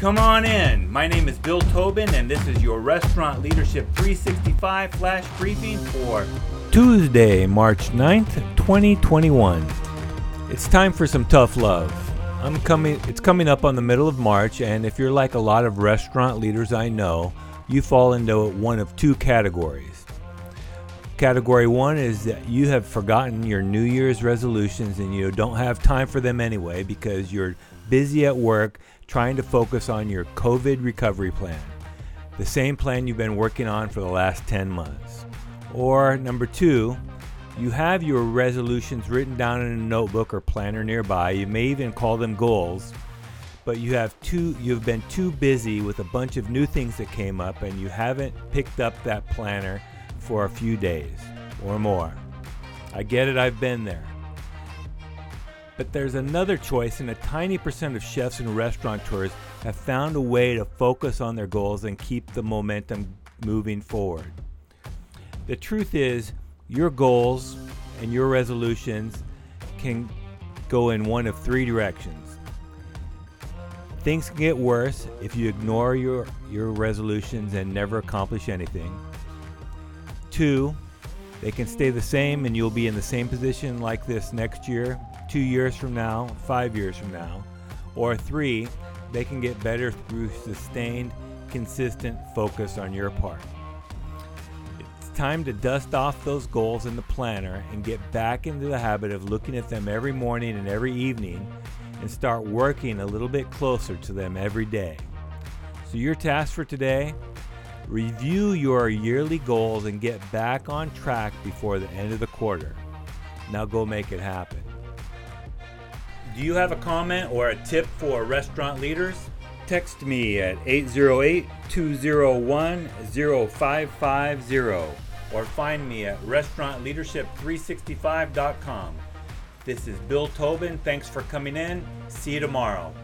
Come on in. My name is Bill Tobin, and this is your Restaurant Leadership 365 flash briefing for Tuesday, March 9th, 2021. It's time for some tough love. I'm coming it's coming up on the middle of March and if you're like a lot of restaurant leaders I know, you fall into one of two categories. Category 1 is that you have forgotten your New Year's resolutions and you don't have time for them anyway because you're busy at work trying to focus on your COVID recovery plan. The same plan you've been working on for the last 10 months. Or number 2, you have your resolutions written down in a notebook or planner nearby. You may even call them goals. But you have too you've been too busy with a bunch of new things that came up and you haven't picked up that planner for a few days or more. I get it, I've been there. But there's another choice, and a tiny percent of chefs and restaurateurs have found a way to focus on their goals and keep the momentum moving forward. The truth is, your goals and your resolutions can go in one of three directions. Things can get worse if you ignore your, your resolutions and never accomplish anything. Two, they can stay the same and you'll be in the same position like this next year, two years from now, five years from now. Or three, they can get better through sustained, consistent focus on your part. It's time to dust off those goals in the planner and get back into the habit of looking at them every morning and every evening and start working a little bit closer to them every day. So, your task for today Review your yearly goals and get back on track before the end of the quarter. Now go make it happen. Do you have a comment or a tip for restaurant leaders? Text me at 808 201 0550 or find me at restaurantleadership365.com. This is Bill Tobin. Thanks for coming in. See you tomorrow.